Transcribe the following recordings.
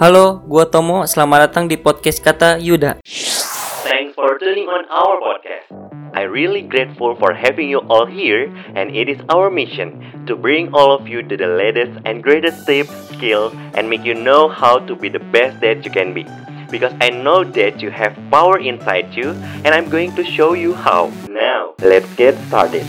Halo, gua Tomo. Selamat datang di podcast Kata Yuda. Thanks for tuning on our podcast. I really grateful for having you all here and it is our mission to bring all of you to the latest and greatest tips, skills and make you know how to be the best that you can be. Because I know that you have power inside you and I'm going to show you how. Now, let's get started.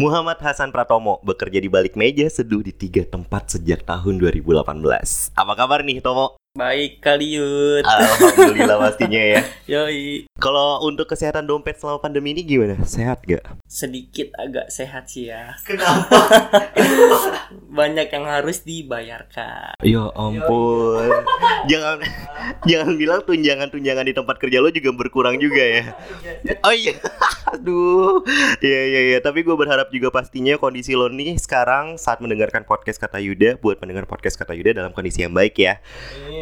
Muhammad Hasan Pratomo bekerja di balik meja seduh di tiga tempat sejak tahun 2018. Apa kabar nih Tomo? Baik kali Yud. Alhamdulillah pastinya ya. Yoi. Kalau untuk kesehatan dompet selama pandemi ini gimana? Sehat gak? Sedikit agak sehat sih ya. Kenapa? Banyak yang harus dibayarkan. ya ampun. jangan jangan bilang tunjangan-tunjangan di tempat kerja lo juga berkurang juga ya. Oh iya. Aduh. Iya iya iya, tapi gue berharap juga pastinya kondisi lo nih sekarang saat mendengarkan podcast kata Yuda buat mendengar podcast kata Yuda dalam kondisi yang baik ya.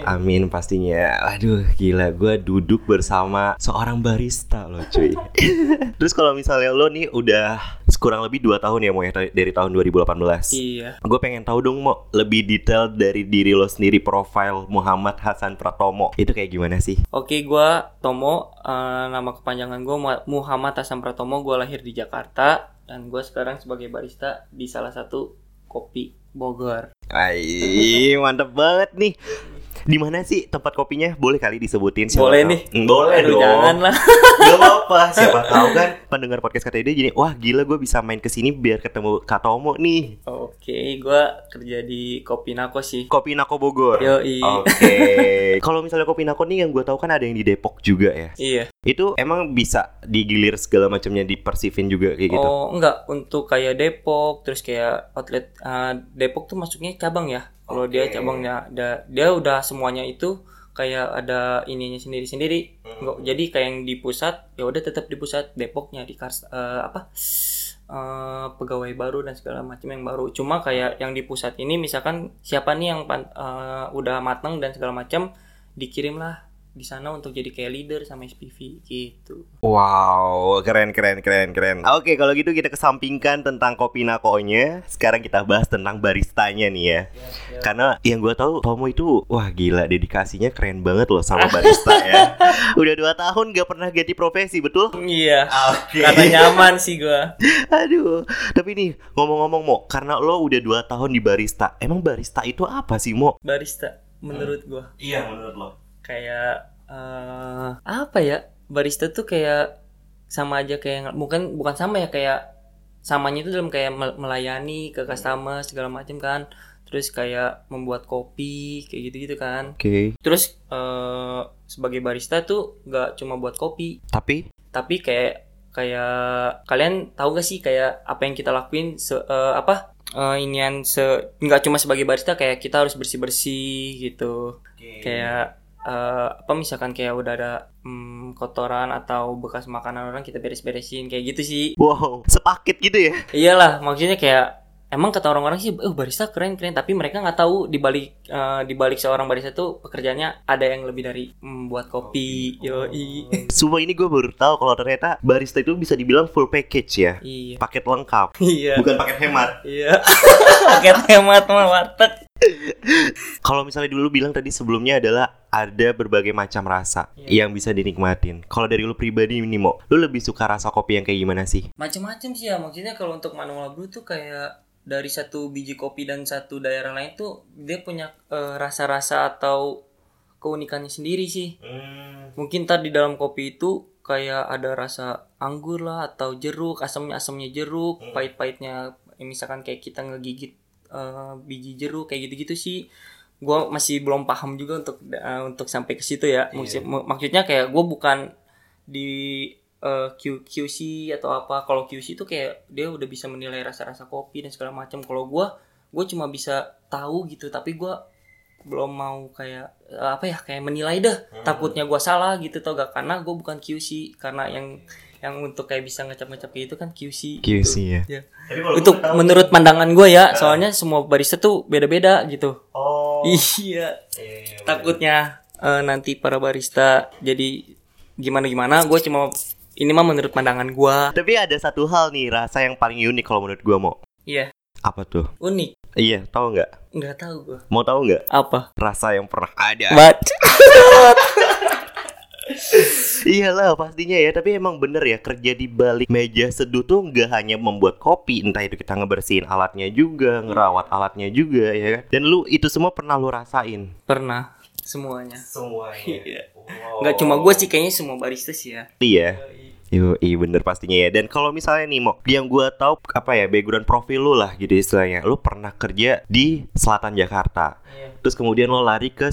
Amin pastinya. Aduh, gila gue duduk bersama seorang barista loh, cuy. Terus kalau misalnya lo nih udah kurang lebih 2 tahun ya mau ya dari tahun 2018. Iya. Gue pengen tahu dong mau lebih detail dari diri lo sendiri profile Muhammad Hasan Pratomo. Itu kayak gimana sih? Oke, gua Tomo. Eh, nama kepanjangan Mu- Muhammad Hasan Pratomo. Gua lahir di Jakarta dan gua sekarang sebagai barista di salah satu kopi Bogor. Ai, mantep banget nih. Di mana sih tempat kopinya? Boleh kali disebutin siapa Boleh tahu. nih. Mm, Boleh Aduh, dong. jangan lah. Gak apa-apa. Siapa tahu kan pendengar podcast kata ide gini, wah gila gue bisa main ke sini biar ketemu Katomo nih. Oke, gua kerja di Kopi Nako sih. Kopi Nako Bogor. Yoi. Oke. Kalau misalnya Kopi Nako nih yang gue tahu kan ada yang di Depok juga ya. Iya. Itu emang bisa digilir segala macamnya di Persivin juga kayak gitu. Oh, enggak untuk kayak Depok, terus kayak outlet uh, Depok tuh masuknya cabang ya. Kalau dia Oke. cabangnya ada dia udah semuanya itu kayak ada ininya sendiri-sendiri. Enggak, jadi kayak yang di pusat ya udah tetap di pusat Depoknya di Kars eh, apa? eh, pegawai baru dan segala macam yang baru. Cuma kayak yang di pusat ini misalkan siapa nih yang pan- eh, udah matang dan segala macam dikirimlah di sana untuk jadi kayak leader sama SPV gitu. Wow, keren keren keren keren. Oke, kalau gitu kita kesampingkan tentang kopi nakonya. Sekarang kita bahas tentang baristanya nih ya. Karena yang gue tahu Tomo itu wah gila dedikasinya keren banget loh sama barista ya. Udah dua tahun gak pernah ganti profesi betul? Iya. Oke. Karena nyaman sih gua. Aduh, tapi nih ngomong-ngomong Mo, karena lo udah dua tahun di barista, emang barista itu apa sih Mo? Barista menurut gua Iya menurut lo. Kayak eh apa ya? Barista tuh kayak sama aja kayak bukan bukan sama ya kayak samanya itu dalam kayak mel- melayani ke customer segala macam kan. Terus kayak membuat kopi kayak gitu-gitu kan. Oke, Terus eh sebagai barista tuh nggak cuma buat kopi, tapi tapi kayak kayak kalian tahu gak sih kayak apa yang kita lakuin se eh, apa eh, inian se nggak cuma sebagai barista kayak kita harus bersih bersih gitu kayak eh, apa misalkan kayak udah ada hmm, kotoran atau bekas makanan orang kita beres beresin kayak gitu sih wow, sepaket gitu ya? iyalah maksudnya kayak emang kata orang-orang sih oh barista keren keren tapi mereka nggak tahu di balik eh, di balik seorang barista tuh pekerjaannya ada yang lebih dari membuat kopi yoi Sumpah ini gue baru tahu kalau ternyata barista itu bisa dibilang full package ya, iya paket lengkap, iya bukan paket hemat. Iya. Paket hemat mah warteg. Kalau misalnya dulu bilang tadi sebelumnya adalah ada berbagai macam rasa Iya. yang bisa dinikmatin. Kalau dari lu pribadi nih Mo, lu lebih suka rasa kopi yang kayak gimana sih? Macam-macam sih ya. Maksudnya kalau untuk manual brew tuh kayak dari satu biji kopi dan satu daerah lain tuh dia punya eh, rasa-rasa atau keunikannya sendiri sih. Mungkin tadi di dalam kopi itu kayak ada rasa anggur lah atau jeruk, asam-asamnya jeruk, pahit-pahitnya ya misalkan kayak kita ngegigit eh, biji jeruk kayak gitu-gitu sih. Gua masih belum paham juga untuk eh, untuk sampai ke situ ya. Maksud- maksudnya kayak gue bukan di eh, Q, QC atau apa. Kalau QC itu kayak dia udah bisa menilai rasa-rasa kopi dan segala macam. Kalau gua gue cuma bisa tahu gitu, tapi gua belum mau kayak apa ya kayak menilai dah takutnya gua salah gitu tau gak karena gue bukan QC karena yang yang untuk kayak bisa ngecap-ngecap kayak itu kan QC QC ya. Ya. untuk menurut pandangan gue ya soalnya semua barista tuh beda-beda gitu Oh. iya takutnya eh, nanti para barista jadi gimana gimana gue cuma ini mah menurut pandangan gue Tapi ada satu hal nih rasa yang paling unik kalau menurut gua Mo. iya Apa tuh? unik Iya, tahu nggak? Nggak tahu gua. Mau tahu nggak? Apa? Rasa yang pernah ada. Baca. Iyalah pastinya ya, tapi emang bener ya kerja di balik meja seduh tuh nggak hanya membuat kopi, entah itu kita ngebersihin alatnya juga, ngerawat alatnya juga ya kan. Dan lu itu semua pernah lu rasain? Pernah semuanya. Semuanya. Iya. Nggak cuma gue sih kayaknya semua barista sih ya. Iya. Yo, iya bener pastinya ya. Dan kalau misalnya nih mau, yang gua tahu apa ya background profil lu lah gitu istilahnya. Lu pernah kerja di selatan Jakarta. Iya. Terus kemudian lo lari ke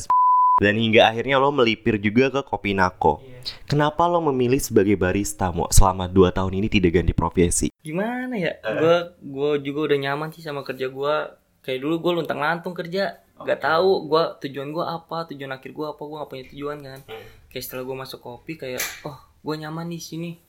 dan hingga akhirnya lo melipir juga ke Kopi Nako. Iya. Kenapa lo memilih sebagai barista mau selama 2 tahun ini tidak ganti profesi? Gimana ya? Gue gue juga udah nyaman sih sama kerja gue. Kayak dulu gue luntang lantung kerja. Gak tahu gue tujuan gue apa, tujuan akhir gue apa, gue gak punya tujuan kan. Kayak setelah gue masuk kopi kayak, oh gue nyaman di sini.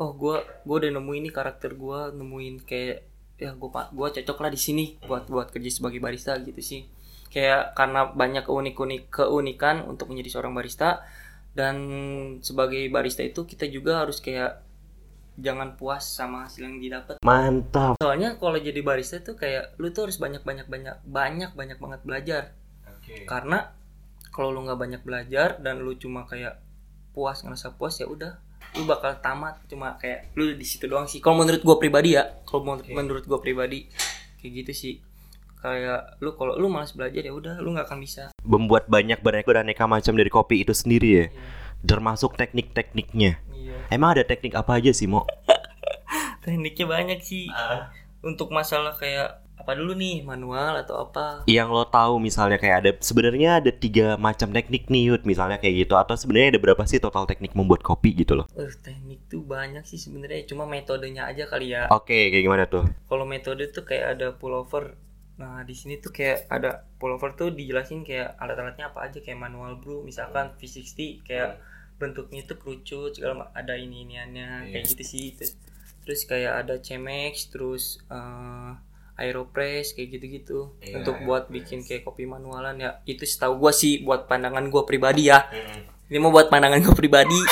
Oh gue gue udah nemuin nih karakter gue, nemuin kayak ya gue gua cocok lah di sini buat buat kerja sebagai barista gitu sih. Kayak karena banyak keunik-unik keunikan untuk menjadi seorang barista. Dan sebagai barista itu kita juga harus kayak jangan puas sama hasil yang didapat. Mantap. soalnya kalau jadi barista tuh kayak lu tuh harus banyak banyak banyak banyak banyak banget belajar. Karena kalau lu nggak banyak belajar dan lu cuma kayak puas ngerasa puas ya udah lu bakal tamat. Cuma kayak lu di situ doang sih. Kalau menurut gua pribadi ya kalau menurut menurut gua pribadi kayak gitu sih kayak lu kalau lu malas belajar ya udah lu nggak akan bisa. Membuat banyak beraneka macam dari kopi itu sendiri ya. Termasuk teknik-tekniknya. iya. Emang ada teknik apa aja sih, Mo? tekniknya banyak sih. Untuk masalah kayak apa dulu nih? Manual atau apa? Yang lo tahu misalnya kayak ada sebenarnya ada tiga macam teknik nih Yud. Misalnya kayak gitu. Atau sebenarnya ada berapa sih total teknik membuat kopi gitu loh? Eh, teknik tuh banyak sih sebenarnya. Cuma metodenya aja kali ya. Oke kayak gimana tuh? Kalau metode tuh kayak ada pullover nah di sini tuh kayak ada pullover tuh dijelasin kayak alat-alatnya apa aja kayak manual brew misalkan V60 kayak bentuknya itu kerucut segala ada ini iniannya kayak gitu sih Terus- terus kayak ada Chemex terus eh, Aeropress kayak gitu-gitu. Untuk buat bikin kayak kopi manualan ya itu setahu gua sih buat pandangan gua pribadi ya ini mau buat pandangan gua pribadi.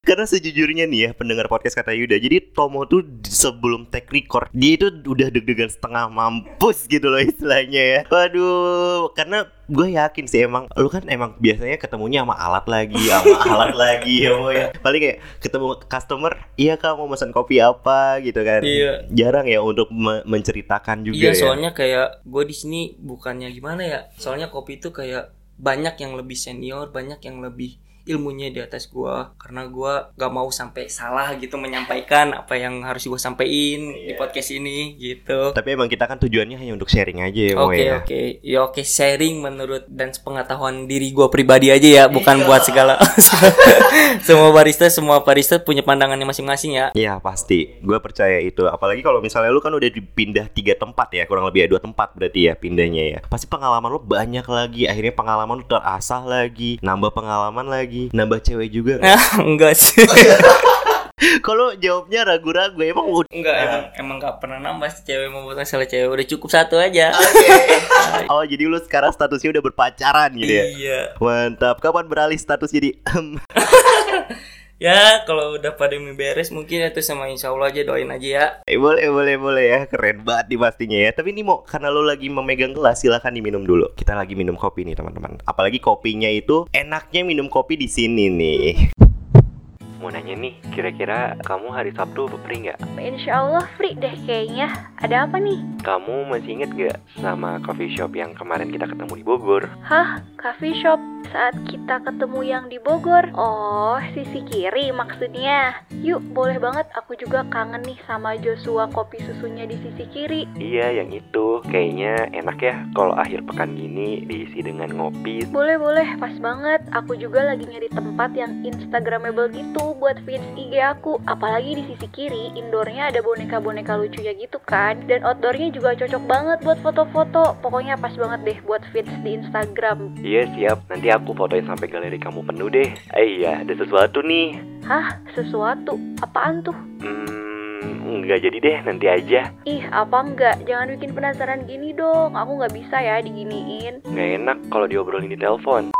Karena sejujurnya nih ya pendengar podcast kata Yuda jadi Tomo tuh sebelum take record dia itu udah deg-degan setengah mampus gitu loh istilahnya ya. Waduh karena gue yakin sih emang lu kan emang biasanya ketemunya sama alat lagi sama alat lagi ya Mo ya. Paling kayak ketemu customer iya kak mau pesan kopi apa? gitu kan. Iya. jarang ya untuk me- menceritakan juga Iya, ya. soalnya kayak gue di sini bukannya gimana ya. Soalnya kopi itu kayak banyak yang lebih senior, banyak yang lebih ilmunya di atas gua karena gua gak mau sampai salah gitu menyampaikan apa yang harus gua sampaikan di podcast ini gitu. tapi emang kita kan tujuannya hanya untuk sharing aja ya Mo Oke ya oke ya oke sharing menurut dan sepengetahuan diri gua pribadi aja ya bukan buat segala semua barista semua barista punya pandangannya masing-masing ya Iya pasti, gue percaya itu. Apalagi kalau misalnya lu kan udah dipindah tiga tempat ya, kurang lebih ya dua tempat berarti ya pindahnya ya. Pasti pengalaman lu banyak lagi. Akhirnya pengalaman lu terasah lagi, nambah pengalaman lagi, nambah cewek juga. nggak? enggak sih kalau jawabnya ragu-ragu, emang udah. enggak emang emang gak pernah nambah sih cewek mau buat masalah cewek udah cukup satu aja Oh jadi lu sekarang statusnya udah berpacaran gitu ya? iya Mantap. Kapan beralih status jadi? Ya kalau udah pandemi beres mungkin itu sama insya Allah aja doain aja ya. Eh, boleh boleh boleh ya. Keren banget nih pastinya ya. Tapi ini mau karena lo lagi memegang gelas silahkan diminum dulu. Kita lagi minum kopi nih teman-teman. Apalagi kopinya itu enaknya minum kopi di sini nih mau nanya nih kira-kira kamu hari Sabtu free nggak Insya Allah free deh kayaknya. Ada apa nih? kamu masih inget gak sama coffee shop yang kemarin kita ketemu di Bogor Hah? Coffee shop saat kita ketemu yang di Bogor? Oh, sisi kiri maksudnya. Yuk, boleh banget. Aku juga kangen nih sama Joshua kopi susunya di sisi kiri. iya yang itu kayaknya enak ya kalau akhir pekan gini diisi dengan ngopi Boleh, boleh. Pas banget. Aku juga lagi nyari tempat yang instagramable gitu buat feeds IG aku. Apalagi di sisi kiri, indoornya ada boneka-boneka lucunya gitu kan. Dan outdoornya juga cocok banget buat foto-foto. Pokoknya pas banget deh buat feeds di Instagram. iya siap nanti aku fotoin sampai galeri kamu penuh deh eh iya ada sesuatu nih Hah? Sesuatu? Apaan tuh? Hmm, nggak jadi deh, nanti aja. Ih, apa enggak? Jangan bikin penasaran gini dong. Aku nggak bisa ya diginiin. Nggak enak kalau diobrolin di telepon.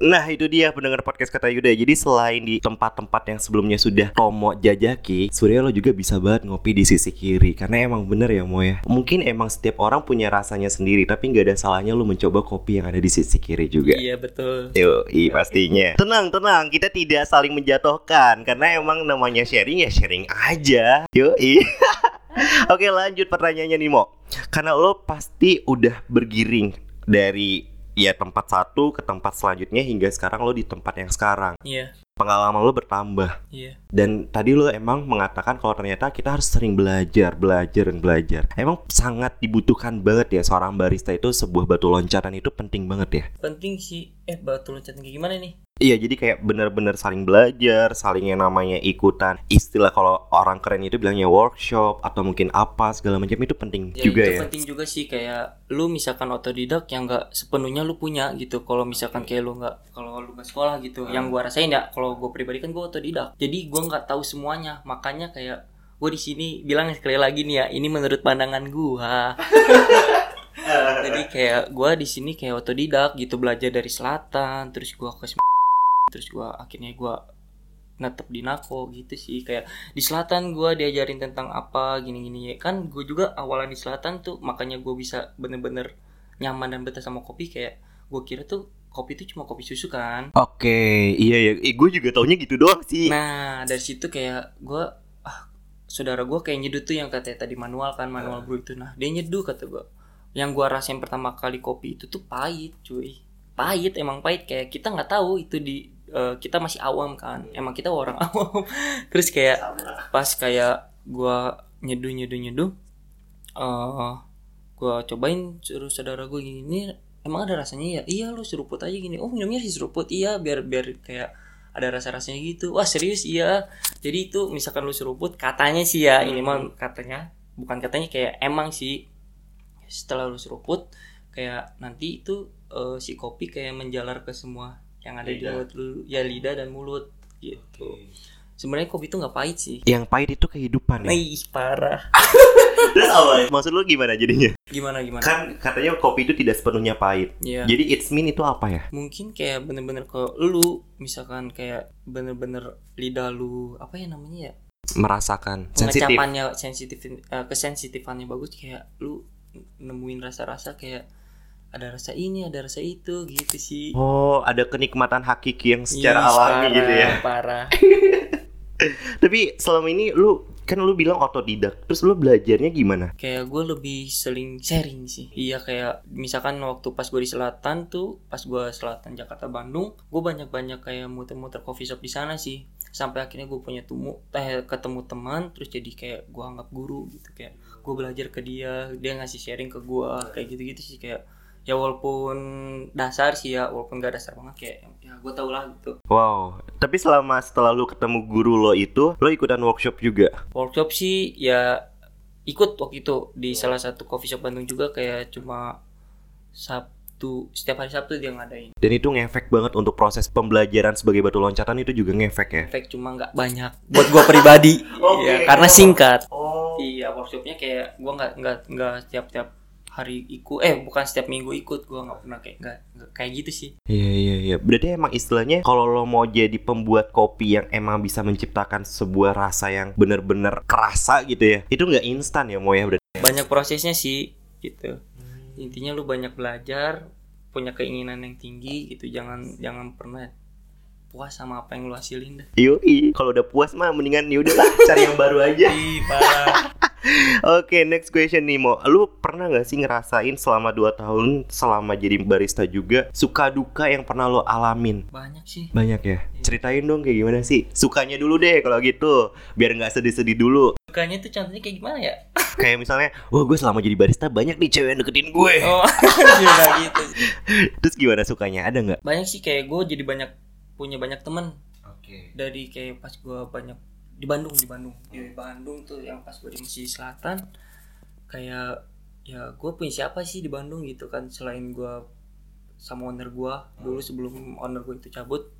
Nah itu dia pendengar podcast kata Yuda Jadi selain di tempat-tempat yang sebelumnya sudah Tomo jajaki Sebenernya lo juga bisa banget ngopi di sisi kiri Karena emang bener ya Mo ya Mungkin emang setiap orang punya rasanya sendiri Tapi nggak ada salahnya lo mencoba kopi yang ada di sisi kiri juga Iya betul Yo, i pastinya. Tenang, tenang. Kita tidak saling menjatuhkan karena emang namanya sharing ya sharing aja. Yo, i. Oke, lanjut pertanyaannya nih, Mo. Karena lo pasti udah bergiring dari ya tempat satu ke tempat selanjutnya hingga sekarang lo di tempat yang sekarang. Iya Pengalaman lo bertambah. iya Dan tadi lo emang mengatakan kalau ternyata kita harus sering belajar, belajar dan belajar. Emang sangat dibutuhkan banget ya seorang barista itu sebuah batu loncatan itu penting banget ya. penting sih eh batu loncatan kayak gimana nih Iya, jadi kayak bener-bener saling belajar, saling yang namanya ikutan. Istilah kalau orang keren itu bilangnya workshop atau mungkin apa segala macam itu penting ya, juga itu ya. penting juga sih kayak lu misalkan otodidak yang nggak sepenuhnya lu punya gitu. Kalau misalkan kayak lu nggak kalau lu nggak sekolah gitu yang gua rasain ya kalau gua pribadi kan gua otodidak. Jadi gua nggak tahu semuanya. Makanya kayak gua di sini bilang sekali lagi nih ya ini menurut pandangan gua. Jadi kayak gua di sini kayak otodidak gitu belajar dari selatan terus gua ke terus gua akhirnya gua netep di Nako gitu sih. Kayak di selatan gua diajarin tentang apa gini-gini. Kan gue juga awalan di selatan tuh makanya gue bisa bener-bener nyaman dan betah sama kopi. Kayak gue kira tuh kopi itu cuma kopi susu kan. Oke, iya ya. Eh, gue juga taunya gitu doang sih. nah dari situ kayak gue ah saudara gue kayak nyeduh tuh yang katanya tadi manual kan manual brew itu nah dia nyeduh kata gue yang gue rasain pertama kali kopi itu tuh pahit cuy pahit emang pahit. Kayak kita nggak tahu itu di eh, kita masih awam kan. Emang kita orang awam. Terus kayak pas kayak gua nyeduh nyeduh nyeduh eh gua cobain suruh saudara gue gini emang ada rasanya ya? Iya lu seruput aja gini. Oh minumnya sih seruput. Iya biar biar kayak ada rasa rasanya gitu. Wah serius? Iya. Jadi itu misalkan lu seruput katanya sih ya ini mah katanya bukan katanya kayak emang sih. Setelah lu seruput kayak nanti itu eh, si kopi kayak menjalar ke semua yang ada di Lidah. mulut lu ya lidah dan mulut gitu sebenarnya kopi itu nggak pahit sih Yang pahit itu kehidupan ya. Ih, parah Terus apa? Maksud lu gimana jadinya? gimana gimana Kan katanya kopi itu tidak sepenuhnya pahit. Iya. Jadi it's mean itu apa ya? mungkin kayak bener-bener ke lu misalkan kayak bener-bener lidah lu apa ya namanya ya Merasakan sensitif. pengecapannya sensitif eh, kesensitifannya bagus kayak lu nemuin rasa-rasa kayak ada rasa ini ada rasa itu gitu sih Oh, ada kenikmatan hakiki yang secara Ih, alami parah, gitu ya. parah Tapi selama ini lu kan lu bilang otodidak. Terus lu belajarnya gimana? kayak gue lebih sering sharing sih iya kayak misalkan waktu pas gue di selatan tuh pas gue selatan Jakarta Bandung gue banyak banyak kayak muter-muter coffee shop di sana sih sampai akhirnya gue punya temu eh ketemu teman terus jadi kayak gue anggap guru gitu kayak gue belajar ke dia dia ngasih sharing ke gue kayak gitu-gitu sih kayak ya walaupun dasar sih ya walaupun gak dasar banget kayak ya gue tau lah gitu Wow. Tapi selama setelah lu ketemu guru lo itu, lo ikutan workshop juga. workshop sih ya ikut waktu itu di salah satu coffee shop Bandung juga kayak cuma Sabtu setiap hari Sabtu dia ngadain Dan itu ngefek banget untuk proses pembelajaran sebagai batu loncatan itu juga ngefek ya. efek cuma nggak banyak buat gua pribadi Oke. ya karena singkat Oh. iya workshopnya kayak gua nggak nggak nggak setiap tiap hari ikut eh bukan setiap minggu ikut gua nggak pernah kayak nggak nggak kayak gitu sih Iya iya iya. Berarti emang istilahnya kalau lo mau jadi pembuat kopi yang emang bisa menciptakan sebuah rasa yang bener-bener kerasa gitu ya. Itu nggak instan ya mau ya berarti. banyak prosesnya sih gitu intinya lu banyak belajar punya keinginan yang tinggi gitu jangan jangan pernah puas sama apa yang lu hasilin dah Yoi, kalau udah puas mah mendingan ya udahlah cari yang baru aja. Ih, parah Oke, next question nih Mo. Lu pernah gak sih ngerasain selama 2 tahun selama jadi barista juga suka duka yang pernah lo alamin? banyak sih Banyak ya. Ceritain dong kayak gimana sih? Sukanya dulu deh kalau gitu, biar nggak sedih-sedih dulu. Sukanya tuh contohnya kayak gimana ya? Kayak misalnya, wah gue selama jadi barista banyak nih cewek yang deketin gue. Oh, gila gitu. Terus gimana sukanya? Ada nggak? Banyak sih kayak gue jadi banyak punya banyak teman Oke. dari kayak pas gue banyak di Bandung di Bandung. Di Bandung tuh yang pas gue di Mesir Selatan kayak ya gue punya siapa sih di Bandung gitu kan selain gue sama owner gue dulu sebelum owner gue itu cabut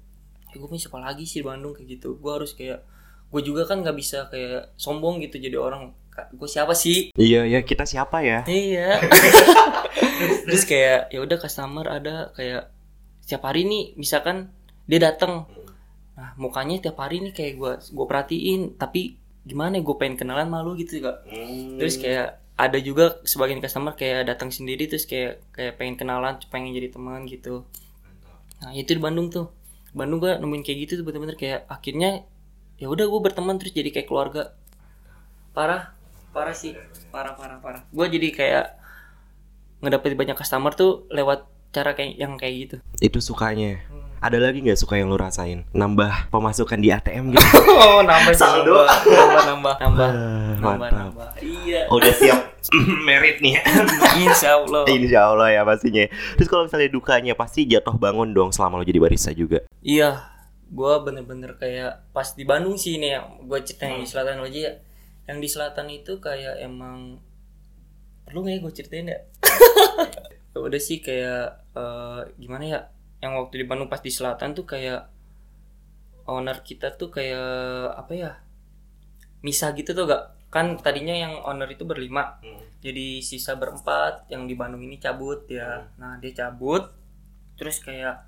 ya gue punya siapa lagi sih di Bandung kayak gitu. Gue harus kayak gue juga kan nggak bisa kayak sombong gitu jadi orang gue siapa sih? Iya ya, kita siapa ya? Iya. Terus kayak ya udah customer ada kayak setiap hari nih misalkan dia datang nah mukanya tiap hari nih kayak gue gue perhatiin tapi gimana ya gue pengen kenalan malu gitu kak. Terus kayak ada juga sebagian customer kayak datang sendiri terus kayak kayak pengen kenalan pengen jadi teman gitu. Nah itu di Bandung tuh. Bandung gue nemuin kayak gitu tuh bener-bener kayak akhirnya ya udah gue berteman terus jadi kayak keluarga. Parah parah sih. Parah parah parah. Gue jadi kayak ngedapetin banyak customer tuh lewat cara kayak yang kayak gitu. Itu sukanya. Ada lagi nggak suka yang lu rasain? Nambah pemasukan di ATM gitu. oh nambah Saldo. nambah nambah nambah Ah, nambah mantap. nambah iya Udah siap merit nih. insya Allah Insya Allah ya pastinya. Terus kalau misalnya dukanya pasti jatuh bangun dong selama lo jadi barista juga. Iya, gue bener-bener kayak pas di Bandung sih ini yang gue ceritain di selatan aja ya. Yang di selatan itu kayak emang perlu nggak ya gue ceritain ya? Ya Udah sih kayak eh, gimana ya? Yang waktu di Bandung pas di selatan tuh kayak owner kita tuh kayak apa ya? Misah gitu tuh gak? Kan tadinya yang owner itu berlima, jadi sisa berempat. Yang di Bandung ini cabut ya. Nah dia cabut, terus kayak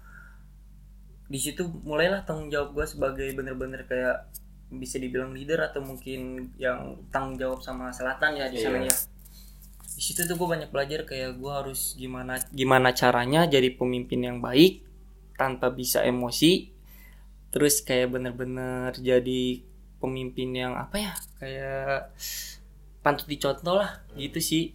di situ mulailah tanggung jawab gue sebagai bener-bener kayak bisa dibilang leader atau mungkin yang tanggung jawab sama selatan ya di sana Iya. ya di situ tuh gue banyak belajar kayak gue harus gimana gimana caranya jadi pemimpin yang baik tanpa bisa emosi terus kayak bener-bener jadi pemimpin yang apa ya kayak pantut dicontoh lah gitu sih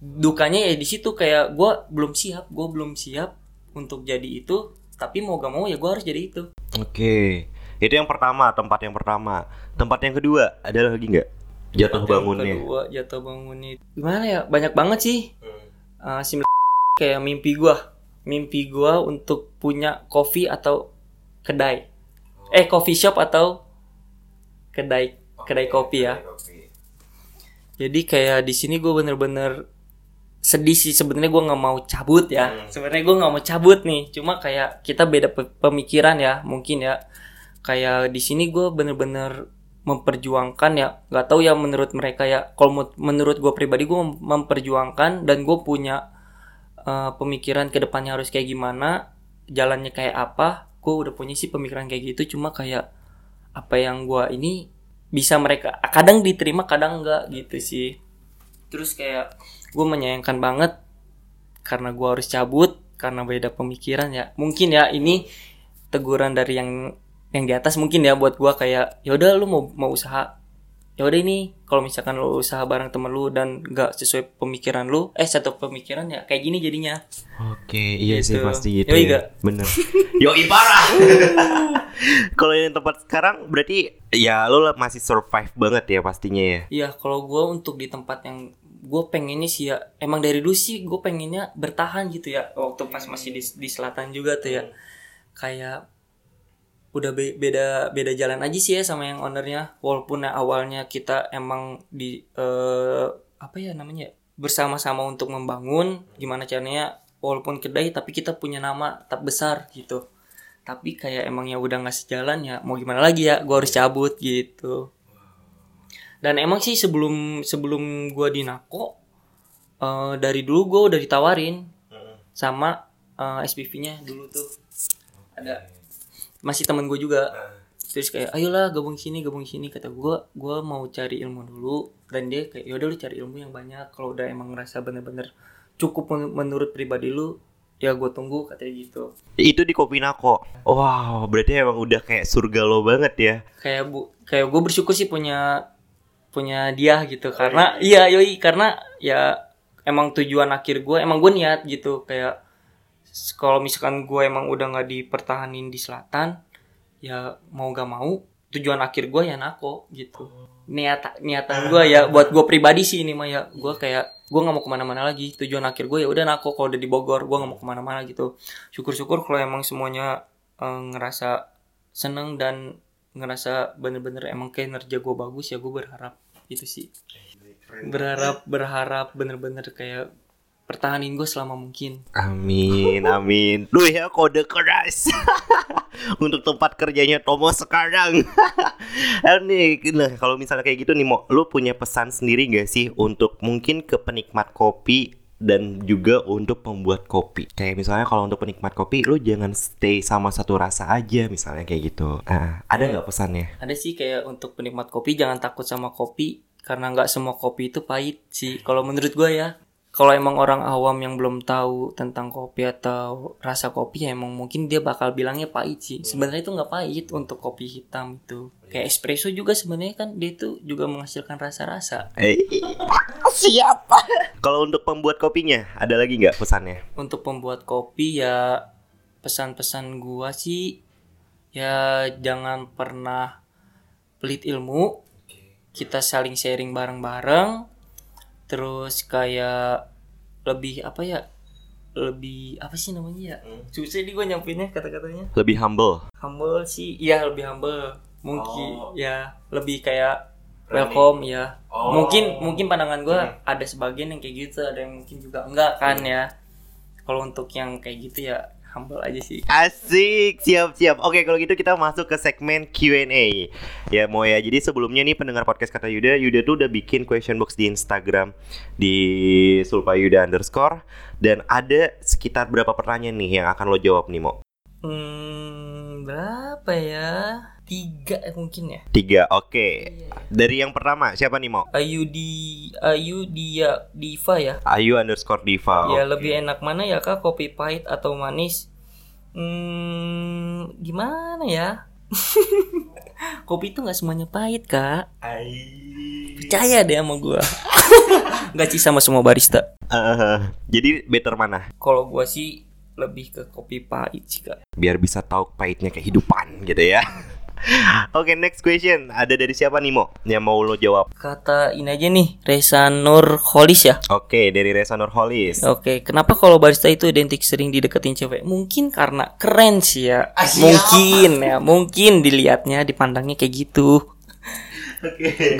dukanya ya di situ kayak gue belum siap gue belum siap untuk jadi itu tapi mau gak mau ya gue harus jadi itu Oke. Itu yang pertama, tempat yang pertama. Tempat yang kedua, ada lagi nggak? Jatuh bangunnya. kedua jatuh bangunnya. Gimana ya? Banyak banget sih. Uh, kayak mimpi gue mimpi gue untuk punya kopi atau kedai. Eh coffee shop atau kedai kedai kopi ya. jadi kayak di sini gue bener-bener sedih sih. Sebenarnya gue nggak mau cabut ya. Sebenarnya gue nggak mau cabut nih. Cuma kayak kita beda pe- pemikiran ya mungkin ya. Kayak di sini gue bener-bener memperjuangkan ya. Nggak tahu ya menurut mereka ya. Kalau menurut gue pribadi gue mem- memperjuangkan dan gue punya eh, pemikiran ke depannya harus kayak gimana jalannya kayak apa gue udah punya sih pemikiran kayak gitu. Cuma kayak apa yang gue ini bisa mereka kadang diterima kadang enggak gitu sih. Terus kayak gue menyayangkan banget karena gue harus cabut karena beda pemikiran ya. Mungkin ya ini teguran dari yang yang di atas mungkin ya buat gue kayak yaudah lu mau mau usaha yaudah ini kalau misalkan lu usaha bareng temen lu dan gak sesuai pemikiran lu eh satu pemikiran ya kayak gini jadinya Oke, iya sih Gitu. pasti gitu Yoi ya. nggak? Bener. Yoi parah. Kalau yang tempat sekarang berarti ya lah masih survive banget ya pastinya ya. Iya, kalau gue untuk di tempat yang gue pengennya sih ya, emang dari dulu sih gue pengennya bertahan gitu ya. Waktu pas masih di, di selatan juga tuh ya, kayak udah be- beda beda jalan aja sih ya sama yang ownernya. Walaupun ya awalnya kita emang di eh, apa ya namanya ya, bersama-sama untuk membangun gimana caranya walaupun kedai tapi kita punya nama tak besar gitu. Tapi kayak emang ya udah nggak sejalan ya mau gimana lagi ya, gue harus cabut gitu dan emang sih sebelum sebelum gua di Nako eh, dari dulu gua udah ditawarin sama eh, SPV-nya dulu tuh ada masih temen gue juga. Terus kayak ayolah gabung sini gabung sini kata gua. Gua mau cari ilmu dulu dan dia kayak yaudah lu cari ilmu yang banyak. Kalau udah emang ngerasa bener-bener cukup men- menurut pribadi lu ya gue tunggu katanya gitu. Itu di Kopinako. Wow, berarti emang udah kayak surga lo banget ya. kayak bu kayak gue bersyukur sih punya punya dia gitu. Karena iya. yoi karena ya emang tujuan akhir gue emang gue niat gitu. Kayak kalau misalkan gue emang udah nggak dipertahanin di selatan ya mau gak mau tujuan akhir gue ya nako gitu. Niat niatan gue ya buat gue pribadi sih ini mah ya. Gue kayak gue nggak mau ke mana-mana lagi. Tujuan akhir gue ya udah nako kalau udah di Bogor gue nggak mau ke mana-mana gitu. Syukur-syukur kalau emang semuanya eh, ngerasa seneng dan ngerasa bener-bener emang kinerja gue bagus ya gue berharap itu sih. Berharap berharap bener-bener kayak pertahanin gue selama mungkin Amin, amin. Lu ya kode keras untuk tempat kerjanya Tomo sekarang. Eh, nih, nah, kalau misalnya kayak gitu nih, mau lu punya pesan sendiri gak sih untuk mungkin ke penikmat kopi dan juga untuk pembuat kopi. Kayak misalnya kalau untuk penikmat kopi, lu jangan stay sama satu rasa aja, misalnya kayak gitu. Nah, ada nggak pesannya? Ada sih kayak untuk penikmat kopi jangan takut sama kopi karena nggak semua kopi itu pahit sih. Kalau menurut gue ya, kalau emang orang awam yang belum tahu tentang kopi atau rasa kopi ya emang mungkin dia bakal bilangnya pahit sih. Sebenarnya itu nggak pahit untuk kopi hitam itu. Kayak espresso juga sebenarnya kan dia itu juga menghasilkan rasa-rasa. Eh, siapa? Kalau untuk pembuat kopinya, ada lagi nggak pesannya? Untuk pembuat kopi ya pesan-pesan gua sih ya jangan pernah pelit ilmu. Kita saling sharing bareng-bareng. Terus kayak lebih apa ya? Lebih apa sih namanya ya? Susah nih gue nyampinnya kata-katanya. Lebih humble. Humble sih, iya lebih humble. Mungkin Oh. ya lebih kayak welcome ya. Oh. Mungkin mungkin pandangan gue ada sebagian yang kayak gitu, ada yang mungkin juga enggak kan ya. Kalau untuk yang kayak gitu ya humble aja sih. Asik, siap-siap. Oke, kalau gitu kita masuk ke segmen Q&A. Ya, mau ya. Jadi sebelumnya nih pendengar podcast kata Yuda, Yuda tuh udah bikin question box di Instagram di sulpayuda underscore dan ada sekitar berapa pertanyaan nih yang akan lo jawab nih, Mo? Hmm, berapa ya? Tiga mungkin ya. Tiga, oke. Dari yang pertama, siapa nih, Mo? Ayu di Ayu dia Diva ya. Ayu underscore Diva. Ya Oke. lebih enak mana ya kak kopi pahit atau manis? Hmm, gimana ya? kopi itu nggak semuanya pahit kak. Percaya deh sama gua. Nggak sih sama semua barista. Eh, jadi better mana? Kalau gua sih lebih ke kopi pahit sih kak. Biar bisa tahu pahitnya kehidupan gitu ya. Oke, next question. Ada dari siapa nih, Mo? Yang mau lo jawab? Kata ini aja nih, Reza Nur Holis ya. Oke, dari Reza Nurholis. Oke, kenapa kalau barista itu identik sering dideketin cewek? Mungkin karena keren sih ya. Siap. Mungkin ya, mungkin dilihatnya, dipandangnya kayak gitu.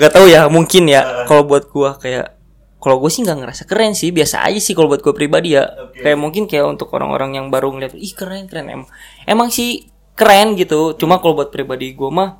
Gak tahu ya, mungkin ya. Kalau buat gua kayak kalau gue sih nggak ngerasa keren sih, biasa aja sih kalau buat gue pribadi ya. Kayak mungkin kayak untuk orang-orang yang baru ngeliat, ih keren keren emang. Emang sih keren gitu. Cuma kalau buat pribadi gue mah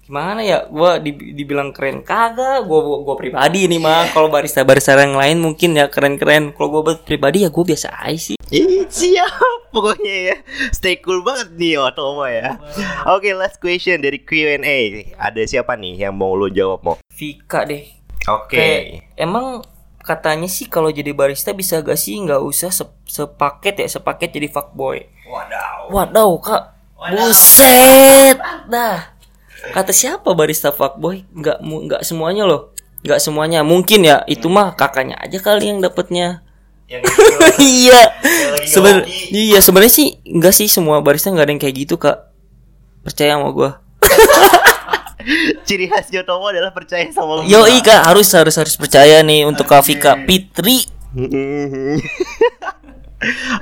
gimana ya gua di- dibilang keren kagak gua gua, gua pribadi ini mah kalau barista barista yang lain mungkin ya keren keren kalau gua buat pribadi ya gua biasa aja sih Ih, siap pokoknya ya. Stay cool banget nih Otomo ya. Oke, last question dari Q&A. Ada siapa nih yang mau lo jawab, Mo? Vika deh Oke. kayak emang katanya sih kalau jadi barista bisa gak sih nggak usah se- sepaket ya sepaket jadi fuckboy Wadaw. wadaw kak buset. Dah kata siapa barista fuckboy? Nggak mu- nggak semuanya loh. Nggak semuanya. Mungkin ya itu mah kakaknya aja kali yang dapetnya. Yang itu. iya. Lagi Seben ngeloki. iya sebenarnya sih enggak sih semua barista nggak ada yang kayak gitu kak. Percaya sama gua. Ciri khasnya Otomo adalah percaya sama yo kak. Harus harus harus percaya nih untuk Kak Fitri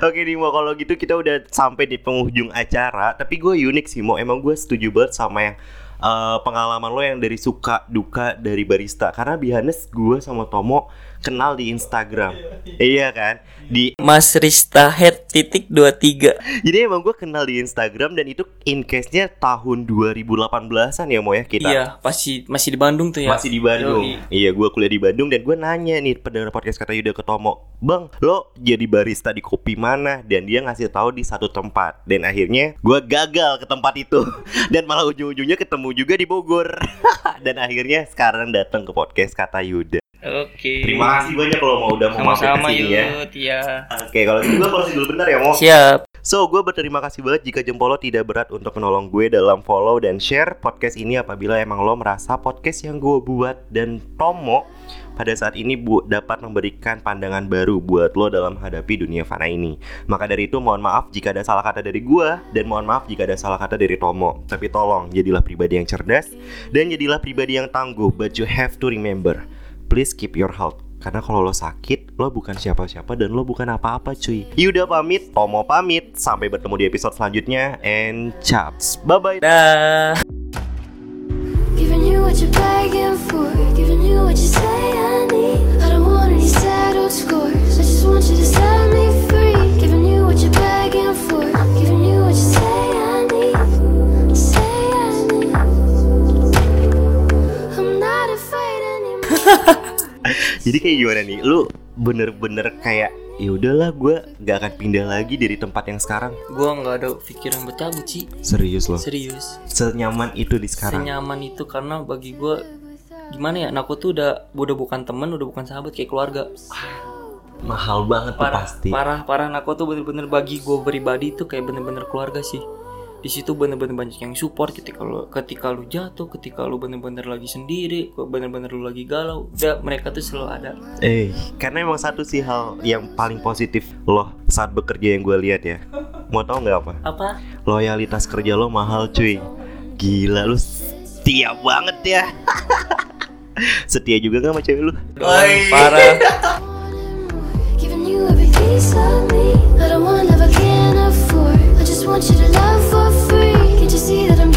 Oke nih Mo, kalau gitu kita udah sampai di penghujung acara Tapi gue unik sih Mo, emang gue setuju banget sama yang eh, pengalaman lo yang dari suka duka dari barista. Karena biasanya gue sama Tomo kenal di Instagram. Iya kan? Di Mas Rista Head titik 23 Jadi emang gue kenal di Instagram dan itu in case-nya tahun 2018-an ya Mo ya kita Iya pasti masih di Bandung tuh ya Masih di Bandung. Yoi. Iya, gue kuliah di Bandung dan gue nanya nih pendengar podcast kata Yuda ke Tomo, bang, lo jadi barista di kopi mana? Dan dia ngasih tahu di satu tempat. Dan akhirnya gue gagal ke tempat itu dan malah ujung-ujungnya ketemu juga di Bogor. dan akhirnya sekarang datang ke podcast kata Yuda. Oke Terima kasih banyak kalau mau udah mau mampir Sama-sama ke sini ya. Ya Oke, kalau gitu gue closing dulu bentar ya, Mo. Siap So, gue berterima kasih banget jika jempol lo tidak berat untuk menolong gue dalam follow dan share podcast ini apabila emang lo merasa podcast yang gue buat dan Tomo pada saat ini bu dapat memberikan pandangan baru buat lo dalam menghadapi dunia fana ini. Maka dari itu mohon maaf jika ada salah kata dari gue dan mohon maaf jika ada salah kata dari Tomo. Tapi tolong jadilah pribadi yang cerdas dan jadilah pribadi yang tangguh. But you have to remember, please keep your health. Karena kalau lo sakit, lo bukan siapa-siapa dan lo bukan apa-apa cuy Yuda pamit, Tomo pamit Sampai bertemu di episode selanjutnya And chaps, bye-bye Dah Giving you what you're begging for, giving you what you say I need. I don't want any settled scores. I just want you to set me free. Jadi kayak gimana nih? Lu bener-bener kayak ya udahlah gue gak akan pindah lagi dari tempat yang sekarang Gua nggak ada pikiran buat cabut sih. serius loh Serius. senyaman itu di sekarang Senyaman itu karena bagi gua gimana ya? Nako tuh udah udah bukan teman, udah bukan sahabat kayak keluarga. mahal banget tuh Parah, pasti parah, parah. Nako tuh bener-bener bagi gua pribadi tuh kayak bener-bener keluarga sih. Di situ bener-bener banyak yang support ketika lu ketika lu jatuh, ketika lu bener-bener lagi sendiri, bener-bener lu lagi galau. Udah mereka tuh selalu ada. eh karena emang satu sih hal yang paling positif loh saat bekerja yang gue lihat ya mau tau nggak apa Apa? loyalitas kerja lo mahal cuy gila lu setia banget ya setia juga gak sama cewek lu Parah. Giving you every piece of me. I don't want love I can't afford. Want you to love for free. Can't you see that I'm